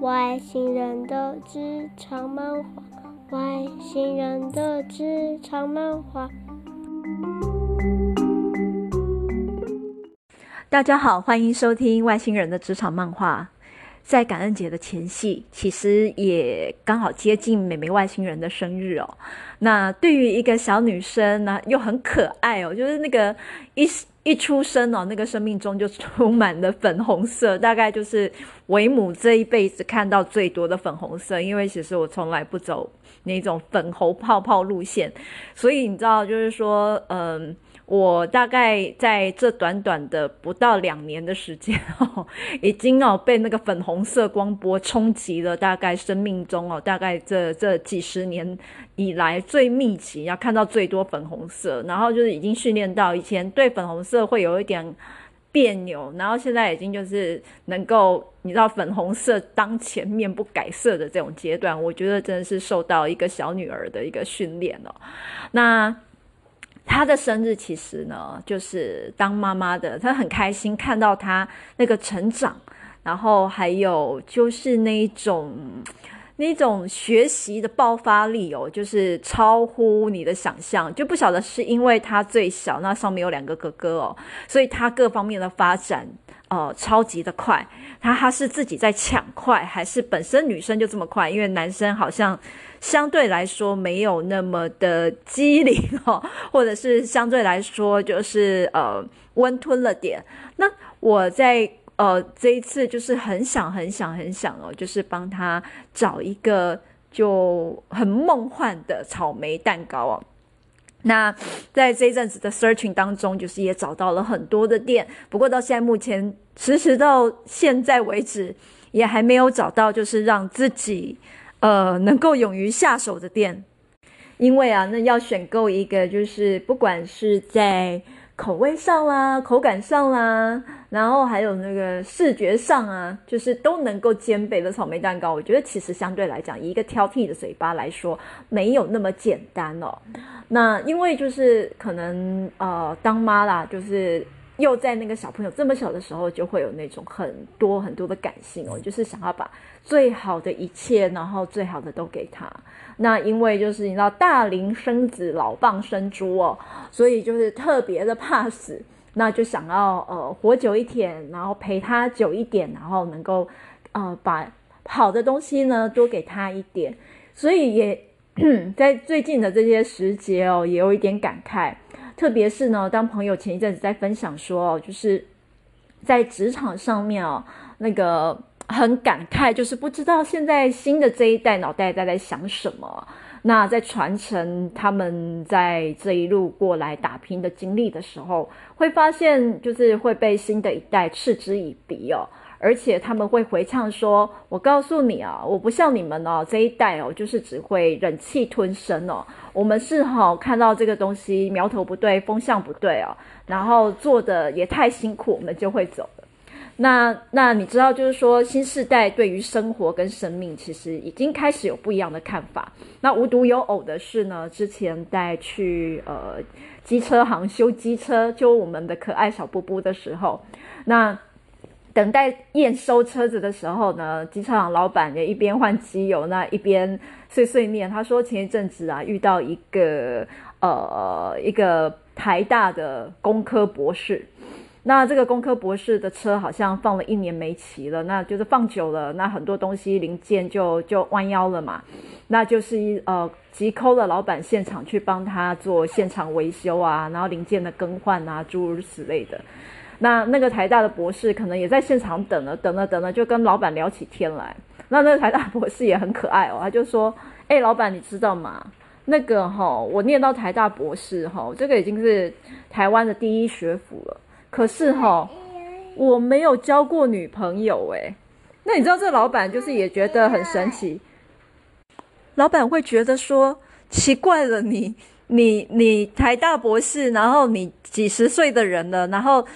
外星人的职场漫画，外星人的职场漫画。大家好，欢迎收听《外星人的职场漫画》。在感恩节的前夕，其实也刚好接近美美外星人的生日哦。那对于一个小女生呢，又很可爱哦，就是那个一一出生哦，那个生命中就充满了粉红色，大概就是为母这一辈子看到最多的粉红色。因为其实我从来不走那种粉红泡泡路线，所以你知道，就是说，嗯。我大概在这短短的不到两年的时间哦，已经哦被那个粉红色光波冲击了。大概生命中哦，大概这这几十年以来最密集，要看到最多粉红色。然后就是已经训练到以前对粉红色会有一点别扭，然后现在已经就是能够你知道粉红色当前面不改色的这种阶段。我觉得真的是受到一个小女儿的一个训练哦。那。他的生日其实呢，就是当妈妈的，她很开心看到他那个成长，然后还有就是那一种那种学习的爆发力哦，就是超乎你的想象，就不晓得是因为他最小，那上面有两个哥哥哦，所以他各方面的发展。呃，超级的快，他他是自己在抢快，还是本身女生就这么快？因为男生好像相对来说没有那么的机灵哦，或者是相对来说就是呃温吞了点。那我在呃这一次就是很想很想很想哦，就是帮他找一个就很梦幻的草莓蛋糕哦。那在这一阵子的 searching 当中，就是也找到了很多的店，不过到现在目前，迟迟到现在为止，也还没有找到就是让自己呃能够勇于下手的店，因为啊，那要选购一个就是不管是在。口味上啦，口感上啦，然后还有那个视觉上啊，就是都能够兼备的草莓蛋糕，我觉得其实相对来讲，以一个挑剔的嘴巴来说，没有那么简单哦。那因为就是可能呃，当妈啦，就是。又在那个小朋友这么小的时候，就会有那种很多很多的感性哦，就是想要把最好的一切，然后最好的都给他。那因为就是你知道大龄生子，老蚌生珠哦，所以就是特别的怕死，那就想要呃活久一点，然后陪他久一点，然后能够呃把好的东西呢多给他一点。所以也 在最近的这些时节哦，也有一点感慨。特别是呢，当朋友前一阵子在分享说哦，就是在职场上面哦，那个很感慨，就是不知道现在新的这一代脑袋在在想什么。那在传承他们在这一路过来打拼的经历的时候，会发现就是会被新的一代嗤之以鼻哦。而且他们会回呛说：“我告诉你啊，我不像你们哦，这一代哦，就是只会忍气吞声哦。我们是哈、哦、看到这个东西苗头不对，风向不对哦，然后做的也太辛苦，我们就会走了。那那你知道，就是说新世代对于生活跟生命，其实已经开始有不一样的看法。那无独有偶的是呢，之前带去呃机车行修机车，就我们的可爱小布布的时候，那。”等待验收车子的时候呢，机车行老板也一边换机油，那一边碎碎念。他说前一阵子啊，遇到一个呃一个台大的工科博士，那这个工科博士的车好像放了一年没骑了，那就是放久了，那很多东西零件就就弯腰了嘛，那就是一呃急抠的老板现场去帮他做现场维修啊，然后零件的更换啊，诸如此类的。那那个台大的博士可能也在现场等了，等了，等了，就跟老板聊起天来。那那个台大博士也很可爱哦，他就说：“哎、老板，你知道吗？那个哈、哦，我念到台大博士哈、哦，这个已经是台湾的第一学府了。可是哈、我没有交过女朋友哎。那你知道这老板就是也觉得很神奇。老板会觉得说奇怪了你，你你你台大博士，然后你几十岁的人了，然后。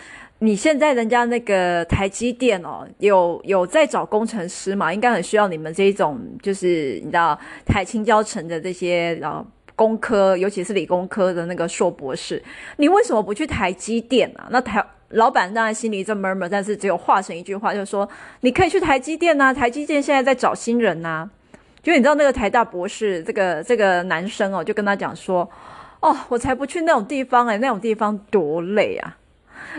你现在人家那个台积电哦，有有在找工程师嘛？应该很需要你们这一种，就是你知道台清交成的这些呃工科，尤其是理工科的那个硕博士。你为什么不去台积电啊？那台老板当然心里一阵 murmur，但是只有化成一句话，就是说你可以去台积电呐，台积电现在在找新人呐。就你知道那个台大博士这个这个男生哦，就跟他讲说，哦，我才不去那种地方哎，那种地方多累啊。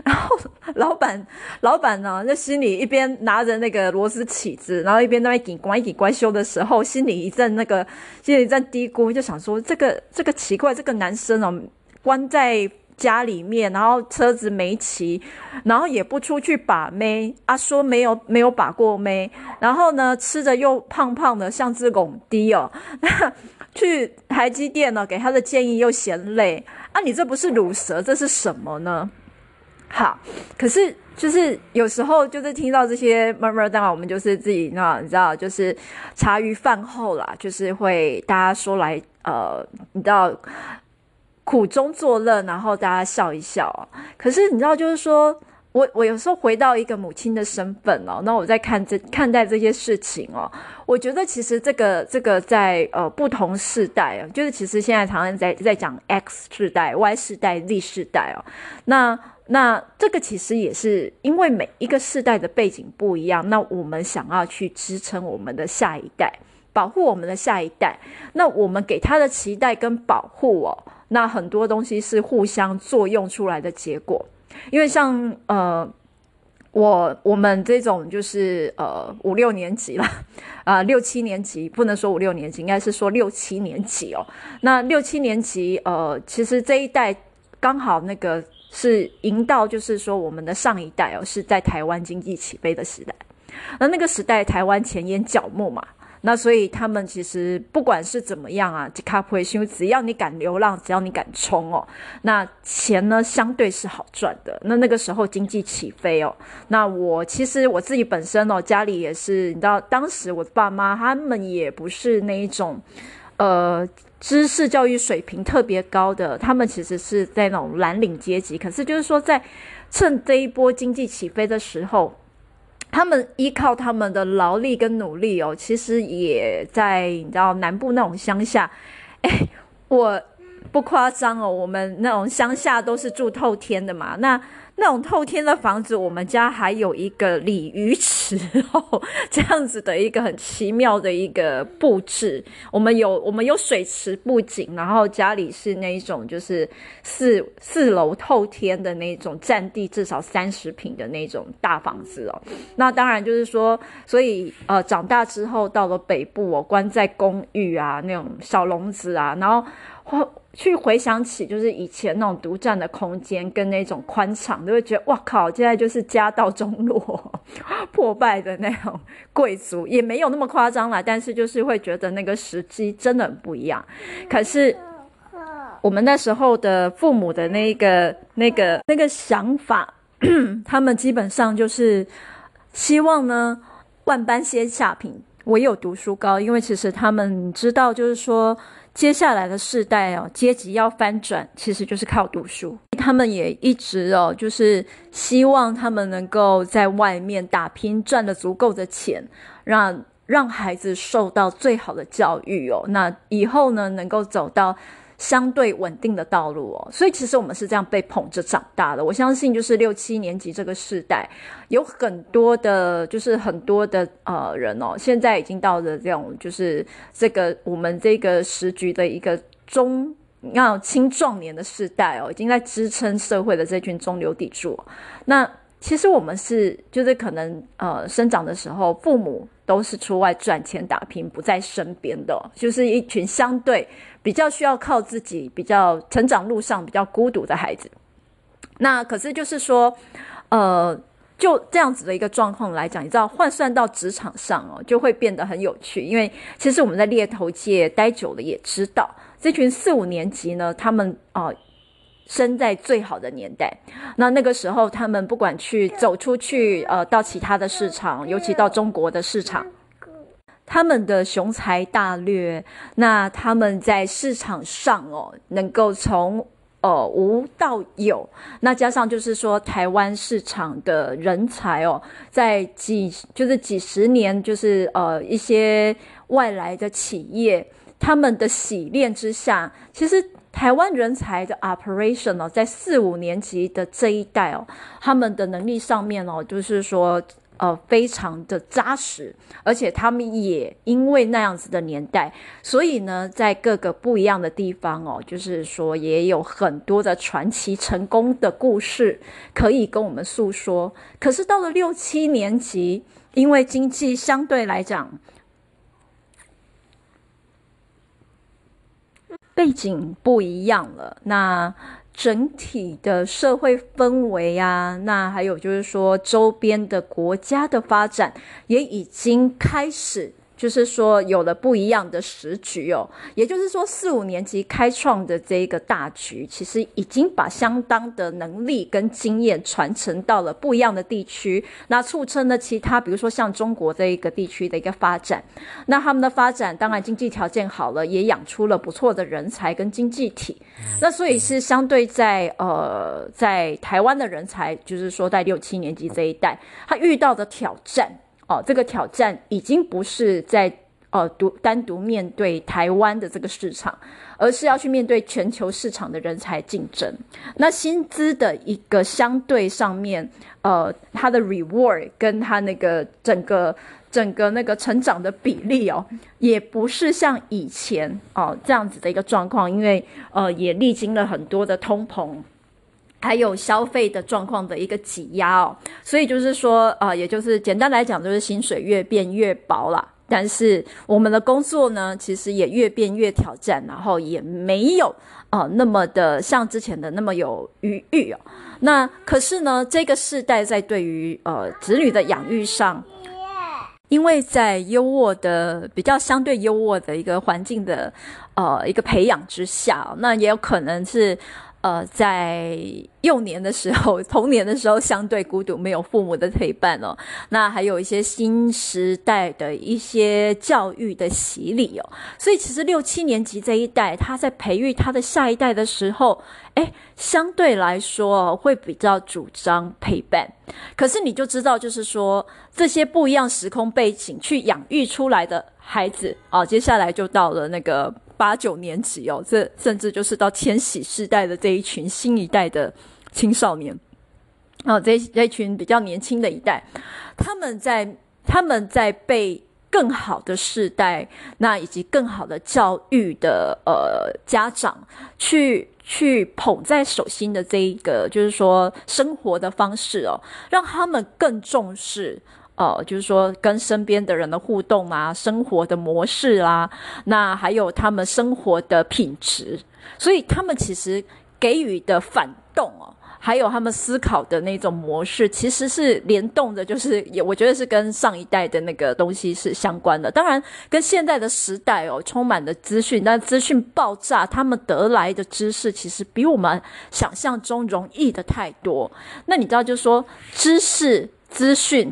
然后老板老板呢，就心里一边拿着那个螺丝起子，然后一边在那边关一关修的时候，心里一阵那个心里一阵嘀咕，就想说这个这个奇怪，这个男生哦，关在家里面，然后车子没骑，然后也不出去把妹啊，说没有没有把过妹，然后呢吃着又胖胖的，像只公鸡哦，去台积电呢给他的建议又嫌累啊，你这不是鲁蛇，这是什么呢？好，可是就是有时候就是听到这些 murmur，当然我们就是自己那你知道，就是茶余饭后啦，就是会大家说来呃，你知道苦中作乐，然后大家笑一笑。可是你知道，就是说我我有时候回到一个母亲的身份哦，那我在看这看待这些事情哦，我觉得其实这个这个在呃不同世代啊，就是其实现在常常在在讲 X 世代、Y 世代、Z 世代哦，那。那这个其实也是因为每一个世代的背景不一样，那我们想要去支撑我们的下一代，保护我们的下一代，那我们给他的期待跟保护哦，那很多东西是互相作用出来的结果。因为像呃，我我们这种就是呃五六年级了，啊、六七年级不能说五六年级，应该是说六七年级哦。那六七年级呃，其实这一代刚好那个。是迎到，就是说我们的上一代哦，是在台湾经济起飞的时代，那那个时代台湾前沿角目嘛，那所以他们其实不管是怎么样啊，卡普维修，只要你敢流浪，只要你敢冲哦，那钱呢相对是好赚的。那那个时候经济起飞哦，那我其实我自己本身哦，家里也是，你知道，当时我爸妈他们也不是那一种，呃。知识教育水平特别高的，他们其实是在那种蓝领阶级。可是就是说，在趁这一波经济起飞的时候，他们依靠他们的劳力跟努力哦，其实也在你知道南部那种乡下，哎，我不夸张哦，我们那种乡下都是住透天的嘛，那。那种透天的房子，我们家还有一个鲤鱼池 哦，这样子的一个很奇妙的一个布置。我们有我们有水池布景，然后家里是那一种就是四四楼透天的那种，占地至少三十平的那种大房子哦。那当然就是说，所以呃长大之后到了北部哦，关在公寓啊那种小笼子啊，然后。去回想起，就是以前那种独占的空间跟那种宽敞，都会觉得哇靠，现在就是家道中落、破败的那种贵族，也没有那么夸张啦。但是就是会觉得那个时机真的很不一样。可是我们那时候的父母的那个、那个、那个想法，他们基本上就是希望呢，万般皆下品，唯有读书高，因为其实他们知道，就是说。接下来的世代哦，阶级要翻转，其实就是靠读书。他们也一直哦，就是希望他们能够在外面打拼，赚得足够的钱，让让孩子受到最好的教育哦。那以后呢，能够走到。相对稳定的道路哦，所以其实我们是这样被捧着长大的。我相信，就是六七年级这个世代，有很多的，就是很多的呃人哦，现在已经到了这种，就是这个我们这个时局的一个中要青壮年的世代哦，已经在支撑社会的这群中流砥柱。那其实我们是，就是可能呃生长的时候，父母都是出外赚钱打拼，不在身边的，就是一群相对。比较需要靠自己，比较成长路上比较孤独的孩子。那可是就是说，呃，就这样子的一个状况来讲，你知道换算到职场上哦，就会变得很有趣。因为其实我们在猎头界待久了，也知道这群四五年级呢，他们啊、生在最好的年代。那那个时候，他们不管去走出去，呃，到其他的市场，尤其到中国的市场。他们的雄才大略，那他们在市场上哦，能够从呃无到有，那加上就是说台湾市场的人才哦，在几就是几十年，就是呃一些外来的企业，他们的洗练之下，其实台湾人才的 operation 哦，在四五年级的这一代哦，他们的能力上面哦，就是说。呃，非常的扎实，而且他们也因为那样子的年代，所以呢，在各个不一样的地方哦，就是说也有很多的传奇成功的故事可以跟我们诉说。可是到了六七年级，因为经济相对来讲背景不一样了，那。整体的社会氛围啊，那还有就是说，周边的国家的发展也已经开始。就是说，有了不一样的时局哦，也就是说，四五年级开创的这一个大局，其实已经把相当的能力跟经验传承到了不一样的地区，那促成了其他，比如说像中国这一个地区的一个发展。那他们的发展，当然经济条件好了，也养出了不错的人才跟经济体。那所以是相对在呃，在台湾的人才，就是说在六七年级这一代，他遇到的挑战。哦，这个挑战已经不是在呃独单独面对台湾的这个市场，而是要去面对全球市场的人才竞争。那薪资的一个相对上面，呃，它的 reward 跟它那个整个整个那个成长的比例哦，也不是像以前哦这样子的一个状况，因为呃也历经了很多的通膨。还有消费的状况的一个挤压哦，所以就是说，呃，也就是简单来讲，就是薪水越变越薄啦。但是我们的工作呢，其实也越变越挑战，然后也没有呃那么的像之前的那么有余裕哦。那可是呢，这个世代在对于呃子女的养育上，因为在优渥的比较相对优渥的一个环境的呃一个培养之下，那也有可能是。呃，在幼年的时候，童年的时候，相对孤独，没有父母的陪伴哦。那还有一些新时代的一些教育的洗礼哦。所以，其实六七年级这一代，他在培育他的下一代的时候，诶，相对来说会比较主张陪伴。可是，你就知道，就是说这些不一样时空背景去养育出来的孩子哦，接下来就到了那个。八九年级哦，这甚至就是到千禧世代的这一群新一代的青少年，哦，这这一群比较年轻的一代，他们在他们在被更好的世代，那以及更好的教育的呃家长去去捧在手心的这一个，就是说生活的方式哦，让他们更重视。哦、就是说跟身边的人的互动啊，生活的模式啊，那还有他们生活的品质，所以他们其实给予的反动哦，还有他们思考的那种模式，其实是联动的，就是也我觉得是跟上一代的那个东西是相关的。当然，跟现在的时代哦，充满了资讯，但资讯爆炸，他们得来的知识其实比我们想象中容易的太多。那你知道，就是说知识资讯。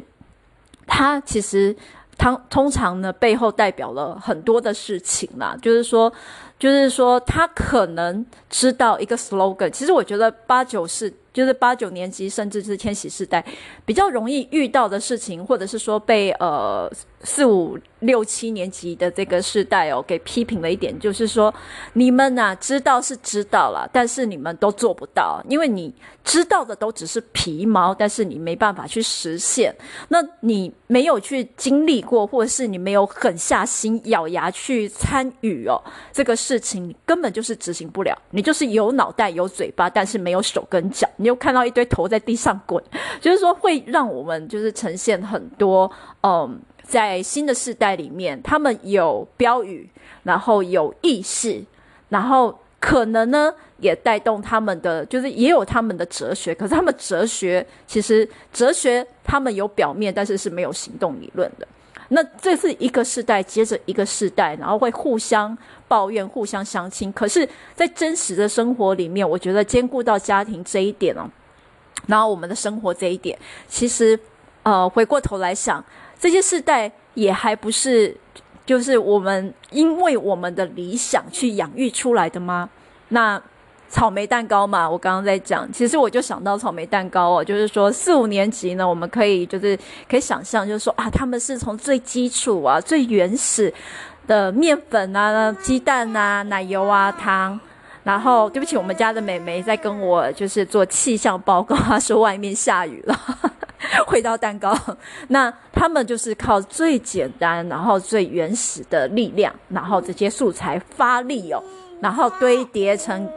他其实，他通常呢，背后代表了很多的事情啦，就是说，就是说，他可能知道一个 slogan。其实我觉得八九是。就是八九年级，甚至是千禧世代，比较容易遇到的事情，或者是说被呃四五六七年级的这个世代哦给批评了一点，就是说你们呐、知道是知道了，但是你们都做不到，因为你知道的都只是皮毛，但是你没办法去实现。那你没有去经历过，或者是你没有狠下心咬牙去参与哦这个事情，根本就是执行不了。你就是有脑袋有嘴巴，但是没有手跟脚。你又看到一堆头在地上滚，就是说会让我们就是呈现很多，嗯，在新的世代里面，他们有标语，然后有意识，然后可能呢也带动他们的，就是也有他们的哲学。可是他们哲学其实哲学他们有表面，但是是没有行动理论的。那这是一个世代接着一个世代，然后会互相抱怨、互相相亲。可是，在真实的生活里面，我觉得兼顾到家庭这一点哦，然后我们的生活这一点，其实，呃，回过头来想，这些世代也还不是，就是我们因为我们的理想去养育出来的吗？那。草莓蛋糕嘛，我刚刚在讲，其实我就想到草莓蛋糕哦，就是说四五年级呢，我们可以就是可以想象，就是说啊，他们是从最基础啊、最原始的面粉啊、鸡蛋啊、奶油啊、糖，然后对不起，我们家的美眉在跟我就是做气象报告，她说外面下雨了，回到蛋糕。那他们就是靠最简单，然后最原始的力量，然后这些素材发力哦，然后堆叠成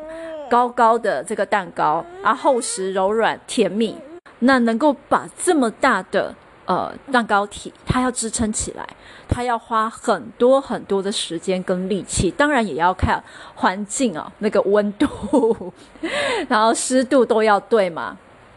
高高的这个蛋糕，啊，厚实柔软甜蜜，那能够把这么大的。呃，蛋糕体它要支撑起来，它要花很多很多的时间跟力气，当然也要看环境啊，那个温度，然后湿度都要对嘛。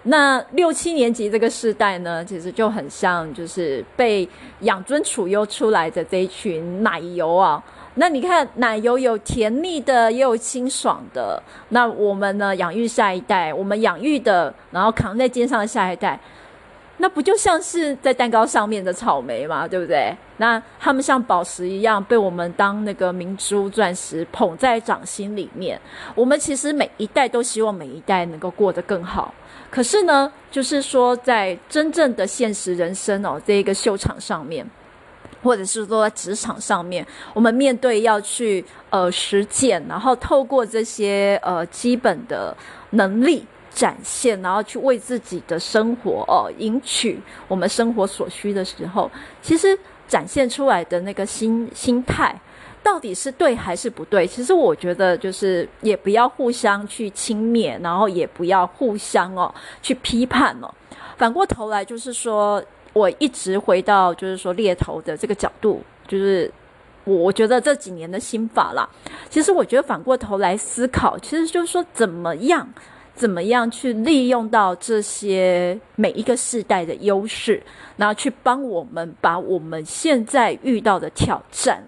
那六七年级这个世代呢，其实就很像就是被养尊处优出来的这一群奶油啊。那你看，奶油有甜腻的，也有清爽的。那我们呢，养育下一代，我们养育的，然后扛在肩上的下一代。那不就像是在蛋糕上面的草莓嘛，对不对？那他们像宝石一样被我们当那个明珠、钻石捧在掌心里面。我们其实每一代都希望每一代能够过得更好。可是呢，就是说在真正的现实人生哦，这一个秀场上面，或者是说在职场上面，我们面对要去呃实践，然后透过这些呃基本的能力。展现，然后去为自己的生活哦，赢取我们生活所需的时候，其实展现出来的那个心心态，到底是对还是不对？其实我觉得就是也不要互相去轻蔑，然后也不要互相哦去批判哦。反过头来就是说，我一直回到就是说猎头的这个角度，就是我觉得这几年的心法啦，其实我觉得反过头来思考，其实就是说怎么样。怎么样去利用到这些每一个世代的优势，然后去帮我们把我们现在遇到的挑战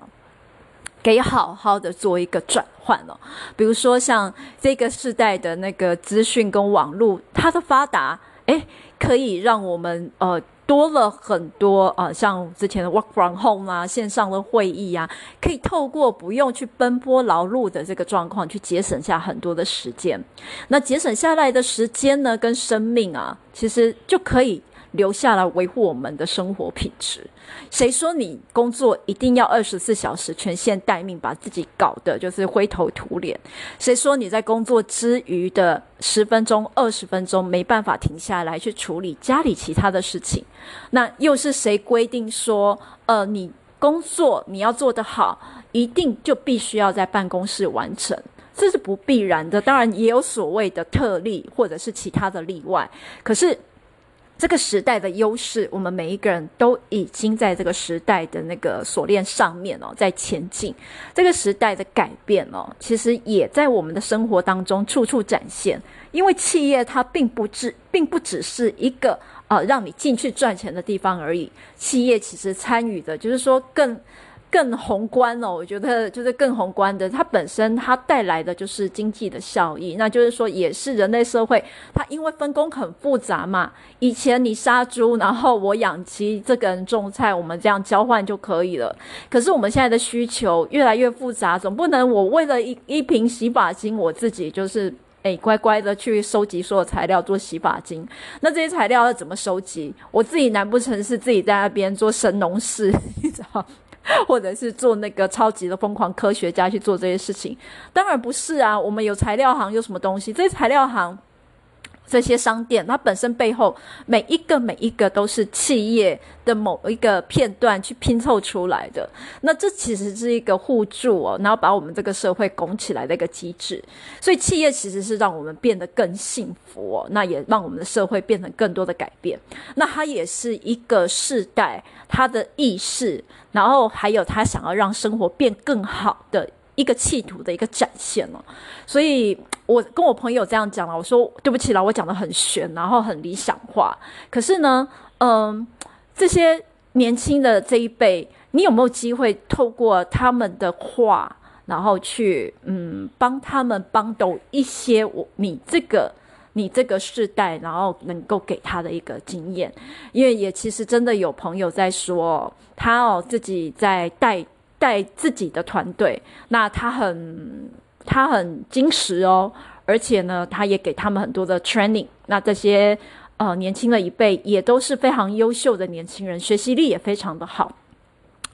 哦，给好好的做一个转换哦。比如说像这个世代的那个资讯跟网络，它的发达，诶，可以让我们呃。多了很多啊、呃，像之前的 work from home 啊，线上的会议啊，可以透过不用去奔波劳碌的这个状况，去节省下很多的时间。那节省下来的时间呢，跟生命啊，其实就可以。留下来维护我们的生活品质。谁说你工作一定要二十四小时全线待命，把自己搞得就是灰头土脸？谁说你在工作之余的十分钟、二十分钟没办法停下来去处理家里其他的事情？那又是谁规定说，呃，你工作你要做得好，一定就必须要在办公室完成？这是不必然的。当然也有所谓的特例或者是其他的例外，可是。这个时代的优势，我们每一个人都已经在这个时代的那个锁链上面哦，在前进。这个时代的改变哦，其实也在我们的生活当中处处展现。因为企业它并不只，并不只是一个呃让你进去赚钱的地方而已。企业其实参与的，就是说更。更宏观哦，我觉得就是更宏观的，它本身它带来的就是经济的效益，那就是说也是人类社会，它因为分工很复杂嘛。以前你杀猪，然后我养鸡，这个人种菜，我们这样交换就可以了。可是我们现在的需求越来越复杂，总不能我为了一一瓶洗发精，我自己就是诶乖乖的去收集所有材料做洗发精。那这些材料要怎么收集？我自己难不成是自己在那边做神农氏，你知道？或者是做那个超级的疯狂科学家去做这些事情，当然不是啊。我们有材料行，有什么东西？这材料行。这些商店，它本身背后每一个每一个都是企业的某一个片段去拼凑出来的。那这其实是一个互助哦，然后把我们这个社会拱起来的一个机制。所以企业其实是让我们变得更幸福哦，那也让我们的社会变成更多的改变。那它也是一个世代他的意识，然后还有他想要让生活变更好的一个企图的一个展现哦。所以。我跟我朋友这样讲了，我说对不起啦，我讲得很玄，然后很理想化。可是呢，嗯，这些年轻的这一辈，你有没有机会透过他们的话，然后去嗯帮他们帮懂一些我你这个你这个世代，然后能够给他的一个经验？因为也其实真的有朋友在说，他哦自己在带带自己的团队，那他很。他很精实哦，而且呢，他也给他们很多的 training。那这些呃年轻的一辈也都是非常优秀的年轻人，学习力也非常的好。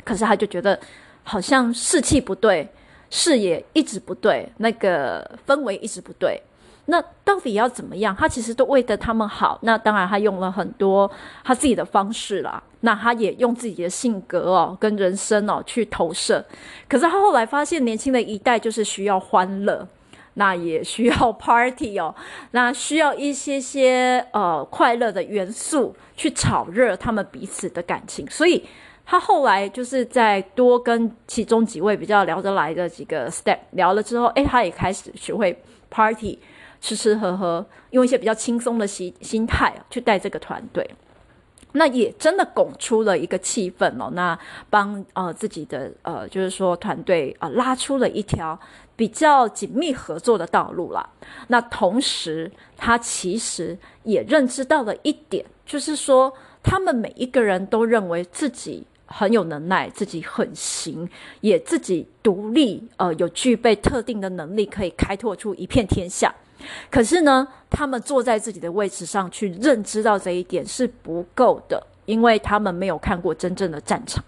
可是他就觉得好像士气不对，视野一直不对，那个氛围一直不对。那到底要怎么样？他其实都为的他们好。那当然，他用了很多他自己的方式啦。那他也用自己的性格哦，跟人生哦去投射。可是他后来发现，年轻的一代就是需要欢乐，那也需要 party 哦，那需要一些些呃快乐的元素去炒热他们彼此的感情。所以他后来就是在多跟其中几位比较聊得来的几个 step 聊了之后，诶，他也开始学会 party。吃吃喝喝，用一些比较轻松的心心态去带这个团队，那也真的拱出了一个气氛哦。那帮呃自己的呃，就是说团队啊、呃，拉出了一条比较紧密合作的道路啦。那同时，他其实也认知到了一点，就是说他们每一个人都认为自己很有能耐，自己很行，也自己独立，呃，有具备特定的能力，可以开拓出一片天下。可是呢，他们坐在自己的位置上去认知到这一点是不够的，因为他们没有看过真正的战场。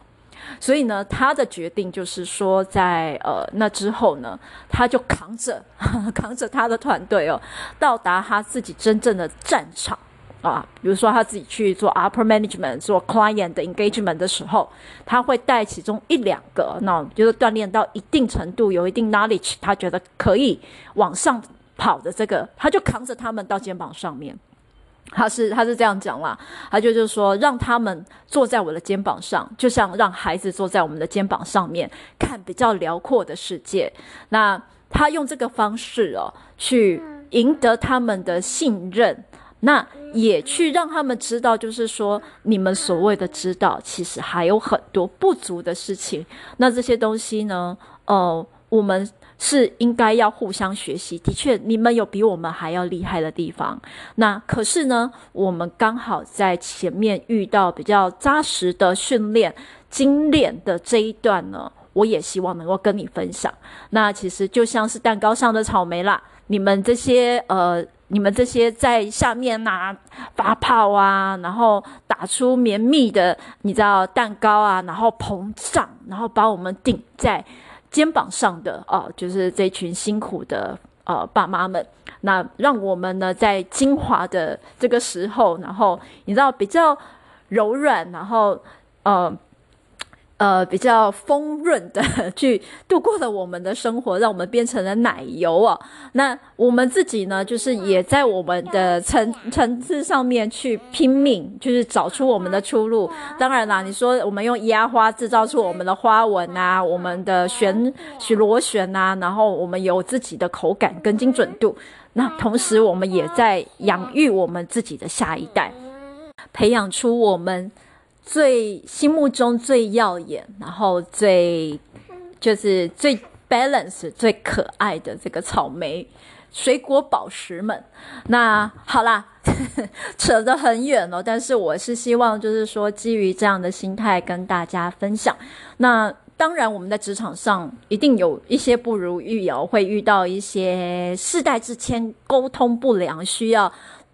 所以呢，他的决定就是说在，呃那之后呢，他就扛着 扛着他的团队哦，到达他自己真正的战场啊。比如说他自己去做 upper management、做 client 的 engagement 的时候，他会带其中一两个，那就是锻炼到一定程度，有一定 knowledge，他觉得可以往上。跑的这个，他就扛着他们到肩膀上面，他是他是这样讲啦，他就就是说，让他们坐在我的肩膀上，就像让孩子坐在我们的肩膀上面，看比较辽阔的世界。那他用这个方式哦，去赢得他们的信任，那也去让他们知道，就是说，你们所谓的知道，其实还有很多不足的事情。那这些东西呢，呃，我们。是应该要互相学习。的确，你们有比我们还要厉害的地方。那可是呢，我们刚好在前面遇到比较扎实的训练、精炼的这一段呢，我也希望能够跟你分享。那其实就像是蛋糕上的草莓啦，你们这些呃，你们这些在下面呐、啊、发泡啊，然后打出绵密的，你知道蛋糕啊，然后膨胀，然后把我们顶在。肩膀上的哦，就是这群辛苦的呃爸妈们，那让我们呢在精华的这个时候，然后你知道比较柔软，然后呃。呃，比较丰润的 去度过了我们的生活，让我们变成了奶油哦。那我们自己呢，就是也在我们的层层次上面去拼命，就是找出我们的出路。当然啦，你说我们用压花制造出我们的花纹啊，我们的旋旋螺旋啊，然后我们有自己的口感跟精准度。那同时，我们也在养育我们自己的下一代，培养出我们。最心目中最耀眼，然后最就是最 balance、最可爱的这个草莓水果宝石们。那好啦，扯得很远了，但是我是希望就是说，基于这样的心态跟大家分享。那当然，我们在职场上一定有一些不如意哦，会遇到一些世代之间沟通不良，需要。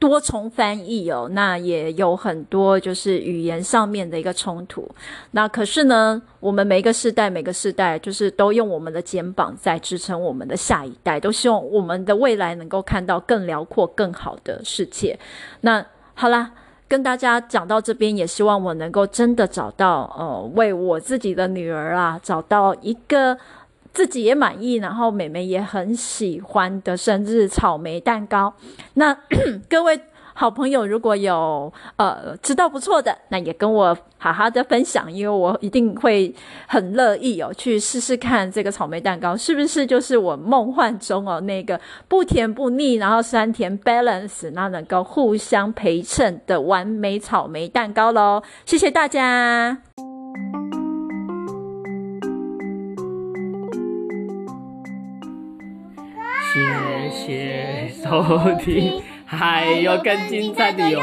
多重翻译哦，那也有很多就是语言上面的一个冲突。那可是呢，我们每一个世代，每个世代就是都用我们的肩膀在支撑我们的下一代，都希望我们的未来能够看到更辽阔、更好的世界。那好啦，跟大家讲到这边，也希望我能够真的找到呃，为我自己的女儿啊，找到一个。自己也满意，然后妹妹也很喜欢的生日草莓蛋糕。那 各位好朋友，如果有呃知道不错的，那也跟我好好的分享，因为我一定会很乐意哦去试试看这个草莓蛋糕是不是就是我梦幻中哦那个不甜不腻，然后酸甜 balance，那能够互相陪衬的完美草莓蛋糕喽。谢谢大家。谢谢收听，还有更精彩的哟。